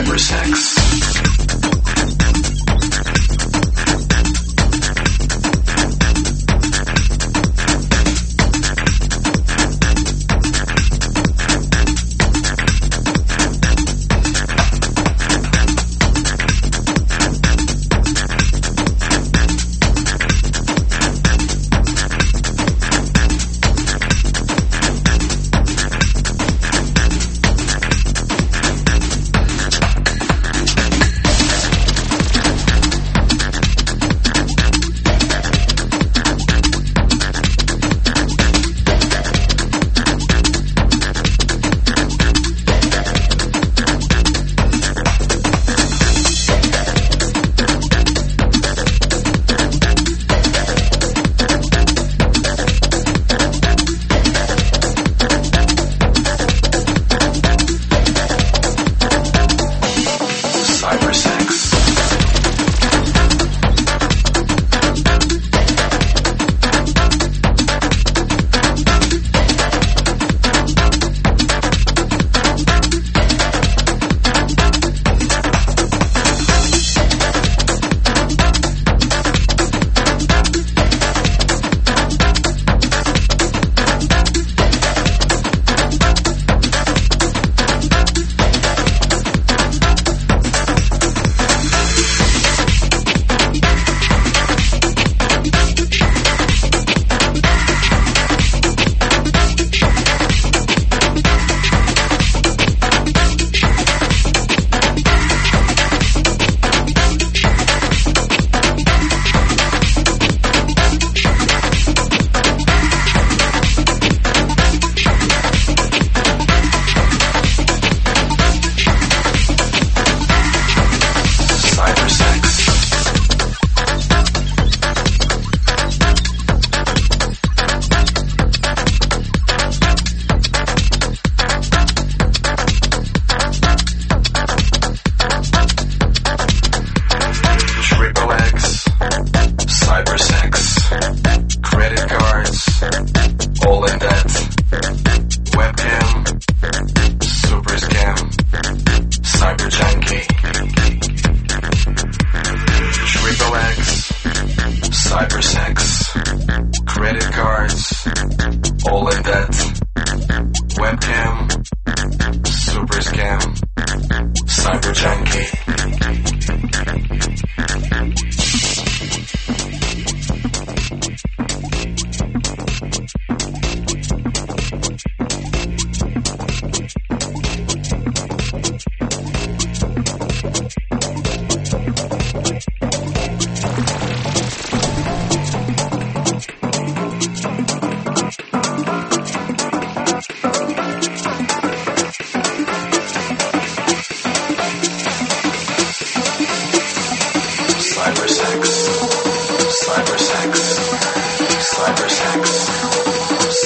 cybersex.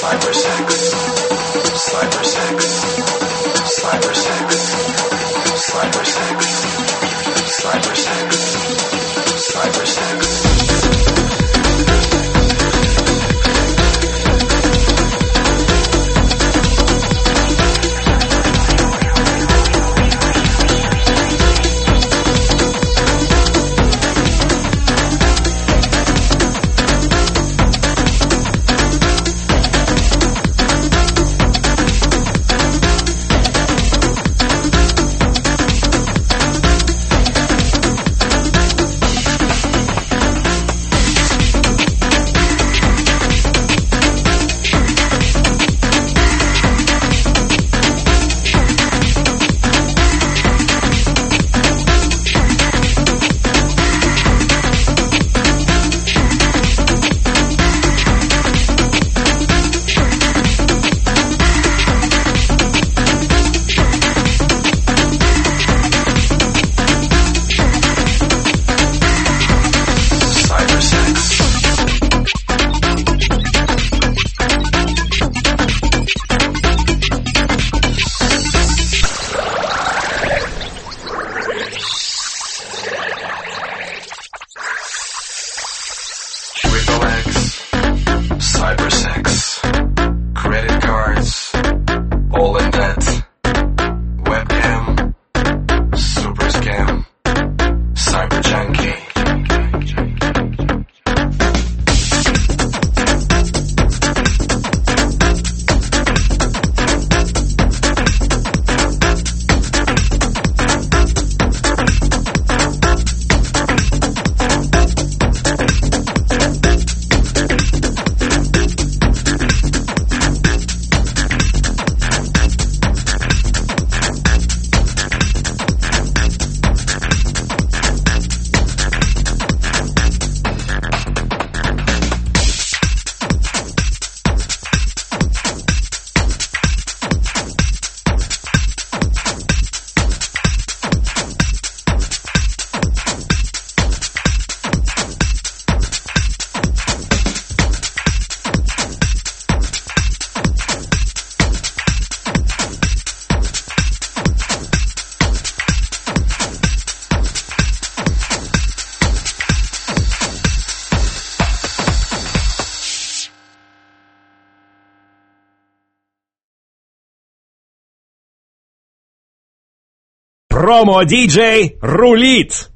cybersex, cybersex, cybersex, cybersex, cybersex, cybersex. Cyber Промо-диджей рулит!